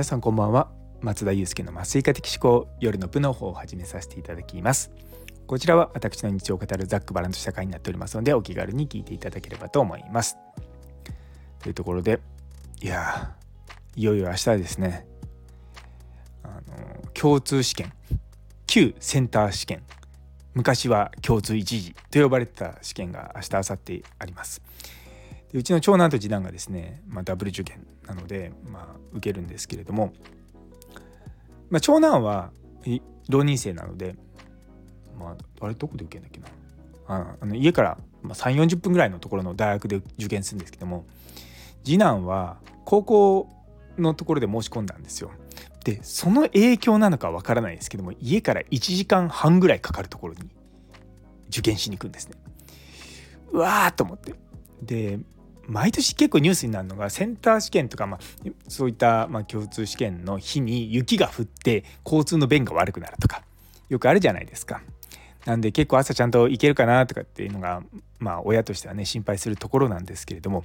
皆さんこんばんは。松田祐介の麻酔科的思考夜の部の方を始めさせていただきます。こちらは私の日常を語るざっくばらんとした回になっておりますのでお気軽に聞いていただければと思います。というところでいやいよいよ明日ですね。あの共通試験旧センター試験。昔は共通一時と呼ばれてた試験が明日明後日あります。でうちの長男と次男がですね、まあ、ダブル受験なので、まあ、受けるんですけれども、まあ、長男は浪人生なので、まあ、あれどこで受けんだっけなああの家から3 4 0分ぐらいのところの大学で受験するんですけども次男は高校のところで申し込んだんですよ。でその影響なのかわからないですけども家から1時間半ぐらいかかるところに受験しに行くんですね。うわーと思ってで毎年結構ニュースになるのがセンター試験とか、まあ、そういったま共通試験の日に雪が降って交通の便が悪くなるとかよくあるじゃないですか。なんで結構朝ちゃんと行けるかなとかっていうのがまあ親としてはね心配するところなんですけれども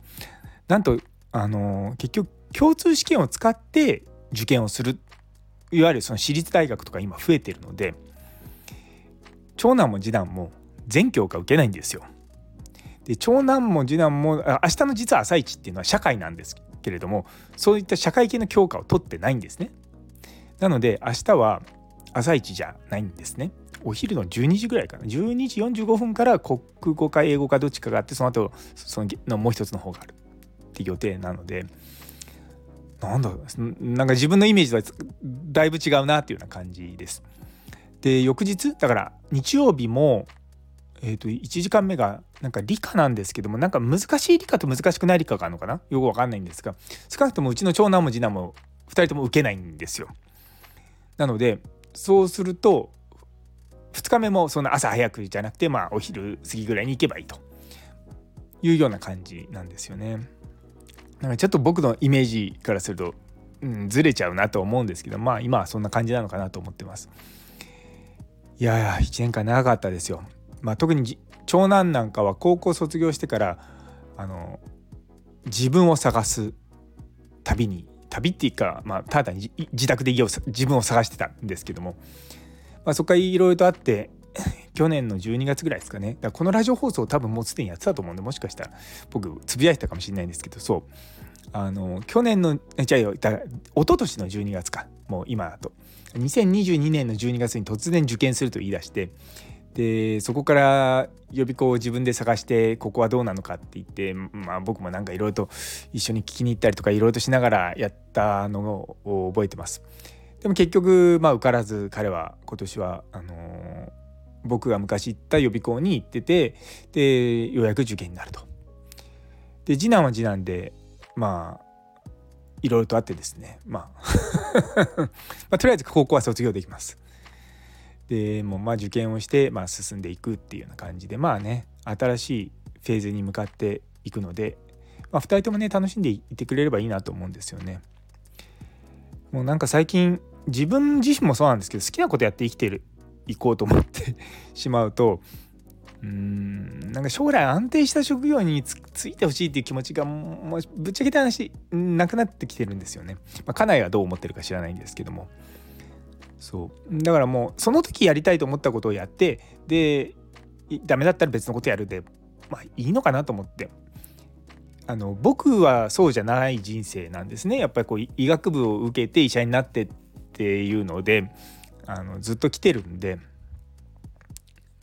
なんとあの結局共通試験を使って受験をするいわゆるその私立大学とか今増えてるので長男も次男も全教科受けないんですよ。で長男も次男も明日の実は朝一っていうのは社会なんですけれどもそういった社会系の教科を取ってないんですね。なので明日は朝一じゃないんですね。お昼の12時ぐらいかな12時45分から国語か英語かどっちかがあってその後そのもう一つの方があるって予定なのでなんだなんか自分のイメージとはだいぶ違うなっていうような感じです。で翌日だから日曜日もえー、と1時間目がなんか理科なんですけどもなんか難しい理科と難しくない理科があるのかな？よくわかんないんですが少なくともうちの長男も次男も2人とも受けないんですよ。なのでそうすると2日目もそんな朝早くじゃなくてまあお昼過ぎぐらいに行けばいいというような感じなんですよね。なんかちょっと僕のイメージからすると、うん、ずれちゃうなと思うんですけどまあ今はそんな感じなのかなと思ってます。いやいや1年間長かったですよ。まあ、特に長男なんかは高校卒業してからあの自分を探す旅に旅っていうか、まあ、ただに自宅で家を自分を探してたんですけども、まあ、そこからいろいろとあって 去年の12月ぐらいですかね。だこのラジオ放送多分もうすでにやってたと思うんでもしかしたら僕つぶやいてたかもしれないんですけどそう。あの去年のじゃあよ。だ一昨年の12月か。もう今だと。2022年の12月に突然受験すると言い出してでそこから予備校を自分で探してここはどうなのかって言って、まあ、僕もなんかいろいろと一緒に聞きに行ったりとかいろいろとしながらやったのを覚えてます。でも結局、まあ、受からず彼は今年はあのー、僕が昔行った予備校に行っててでようやく受験になると。で次男は次男でまあいろいろとあってですねまあ まあ、とりあえず高校は卒業できます。でもまあ受験をして、まあ、進んでいくっていうような感じでまあね新しいフェーズに向かっていくので、まあ、2人ともね楽しんでいてくれればいいなと思うんですよね。もうなんか最近自分自身もそうなんですけど好きなことやって生きてるいこうと思って しまうとうーんなんか将来安定した職業についてほしいっていう気持ちがもうぶっちゃけた話なくなってきてるんですよね。まあ、家内はどう思ってるか知らないんですけども。そう。だからもうその時やりたいと思ったことをやってでダメだったら別のことやるでまあいいのかなと思って。あの僕はそうじゃない人生なんですね。やっぱりこう医学部を受けて医者になってっていうのであのずっと来てるんで、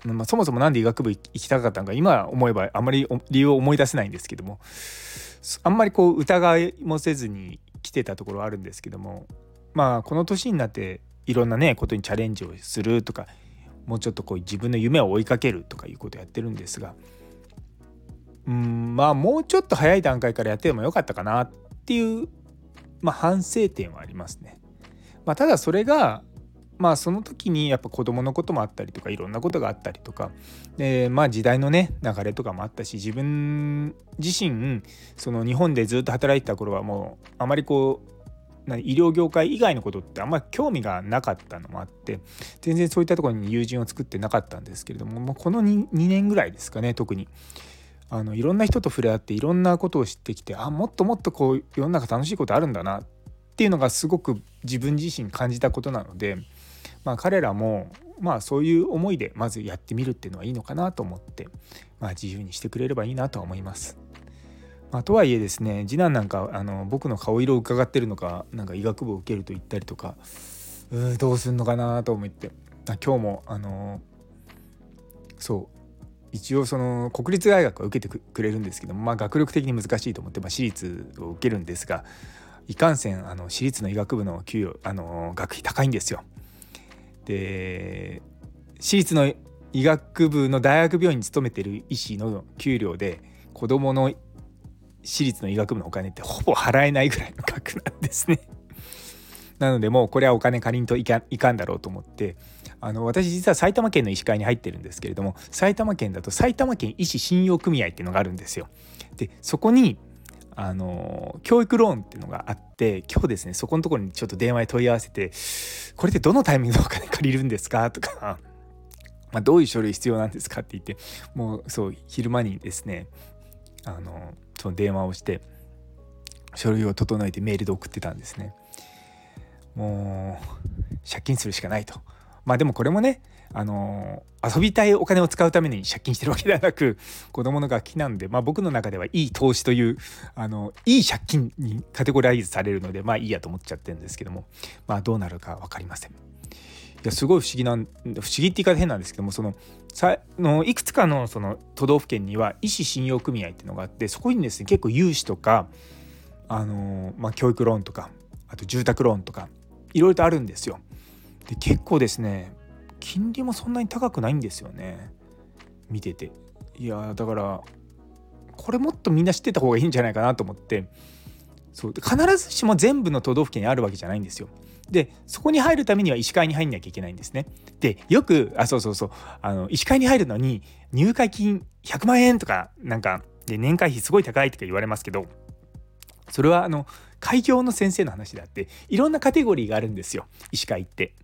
まあ、そもそも何で医学部行きたかったのか今思えばあんまり理由を思い出せないんですけども。あんまりこう疑いもせずに来てたところはあるんですけども。まあこの年になっていろんなねことにチャレンジをするとかもうちょっとこう自分の夢を追いかけるとかいうことをやってるんですがうんまあもうちょっと早い段階からやってもよかったかなっていう、まあ、反省点はありますね。まあ、ただそれがまあその時にやっぱ子供のこともあったりとかいろんなことがあったりとかでまあ時代のね流れとかもあったし自分自身その日本でずっと働いてた頃はもうあまりこう医療業界以外のことってあんまり興味がなかったのもあって全然そういったところに友人を作ってなかったんですけれどももうこの 2, 2年ぐらいですかね特にあのいろんな人と触れ合っていろんなことを知ってきてあもっともっとこう世の中楽しいことあるんだなってっていうのがすごく自分自身感じたことなので、まあ、彼らもまあそういう思いでまずやってみるっていうのはいいのかなと思って、まあ、自由にしてくれればいいなとは思います。まあ、とはいえですね次男なんかあの僕の顔色を伺ってるのかなんか医学部を受けると言ったりとかうどうすんのかなと思って今日もあのそう一応その国立大学は受けてくれるんですけども、まあ、学力的に難しいと思って、まあ、私立を受けるんですがいかんせんあの私立の医学部の給与あの学費高いんですよ。で私立の医学部の大学病院に勤めてる医師の給料で子どもの私立の医学部のお金ってほぼ払えないぐらいの額なんですね。なのでもうこれはお金借りんといかんだろうと思ってあの私実は埼玉県の医師会に入ってるんですけれども埼玉県だと埼玉県医師信用組合っていうのがあるんですよ。でそこにあの教育ローンっていうのがあって今日ですねそこのところにちょっと電話で問い合わせて「これってどのタイミングでお金借りるんですか?」とかまあ、どういう書類必要なんですか？って言ってもうそう昼間にですねあのその電話をして書類を整えてメールで送ってたんですね。もう借金するしかないと。まあでもこれもねあの遊びたいお金を使うために借金してるわけではなく子供の楽器なんで、まあ、僕の中ではいい投資というあのいい借金にカテゴライズされるのでまあいいやと思っちゃってるんですけどもまあどうなるか分かりません。いやすごい不思議な不思議って言い方変なんですけどもそのさのいくつかのその都道府県には医師信用組合っていうのがあってそこにですね結構融資とかあの、まあ、教育ローンとかあと住宅ローンとかいろいろとあるんですよ。で結構ですね金利もそんなに高くないんですよね。見てて。いやだからこれもっとみんな知ってた方がいいんじゃないかなと思って。そう必ずしも全部の都道府県にあるわけじゃないんですよ。でそこに入るためには医師会に入んなきゃいけないんですね。でよくあそうそうそうあの医師会に入るのに入会金100万円とかなんかで年会費すごい高いとか言われますけどそれはあの開業の先生の話であっていろんなカテゴリーがあるんですよ医師会って。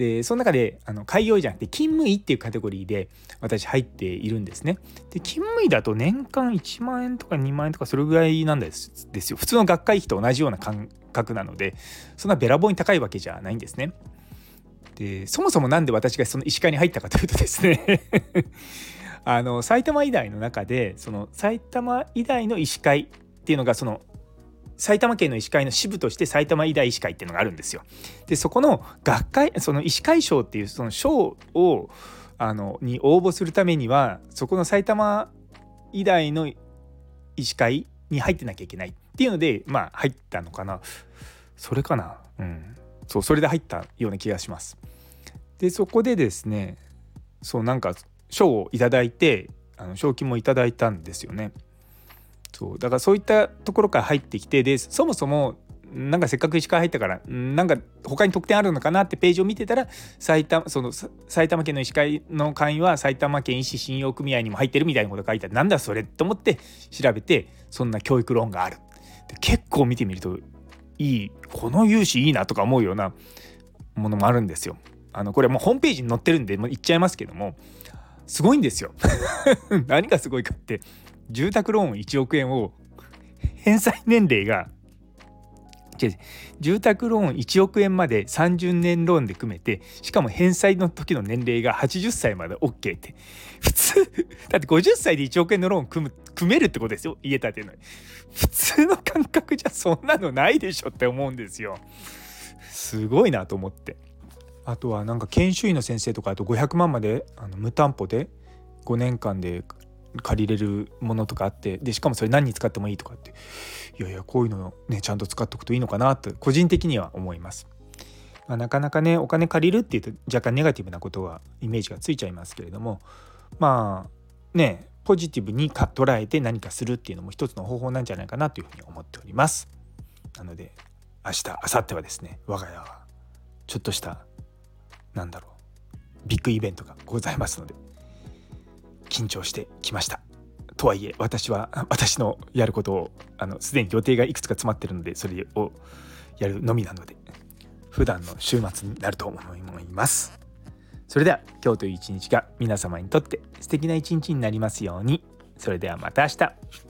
でその中であの開業医じゃなくて勤務医っていうカテゴリーで私入っているんですね。で勤務医だと年間1万円とか2万円とかそれぐらいなんですですよ。普通の学会費と同じような感覚なのでそんなべらぼうに高いわけじゃないんですね。でそもそも何で私がその医師会に入ったかというとですね あの埼玉医大の中でその埼玉医大の医師会っていうのがその埼玉県の医師会の支部として埼玉医大医師会っていうのがあるんですよ。でそこの学会その医師会賞っていうその賞をあのに応募するためにはそこの埼玉医大の医師会に入ってなきゃいけないっていうのでまあ入ったのかなそれかなうんそうそれで入ったような気がします。でそこでですねそうなんか賞をいただいてあの賞金もいただいたんですよね。そうだからそういったところから入ってきてでそもそもなんかせっかく石川入ったからなんか他に得点あるのかなってページを見てたら埼玉その埼玉県の医師会の会員は埼玉県医師信用組合にも入ってるみたいなこと書いてあるなんだそれと思って調べてそんな教育ローンがあるで結構見てみるといいこの融資いいなとか思うようなものもあるんですよ。あのこれもうホームページに載ってるんでもう言っちゃいますけどもすごいんですよ。何がすごいかって住宅ローン1億円を返済年齢が住宅ローン1億円まで30年ローンで組めてしかも返済の時の年齢が80歳まで OK って。普通だって50歳で1億円のローン組む組めるってことですよ家建ての。に普通の感覚じゃそんなのないでしょって思うんですよ。すごいなと思って。あとはなんか研修医の先生とかあと500万まであの無担保で5年間で借りれるものとかあってでしかもそれ何に使ってもいいとかっていやいやこういうのねちゃんと使っておくといいのかなと個人的には思います。まあ、なかなかねお金借りるっていうと若干ネガティブなことはイメージがついちゃいますけれどもまあねポジティブに捉えて何かするっていうのも一つの方法なんじゃないかなというふうに思っております。なので明日明後日はですね我が家はちょっとしたなんだろうビッグイベントがございますので緊張してきました。とはいえ私は私のやることをあのすでに予定がいくつか詰まってるのでそれをやるのみなので普段の週末になると思います。それでは今日という一日が皆様にとって素敵な一日になりますように。それではまた明日。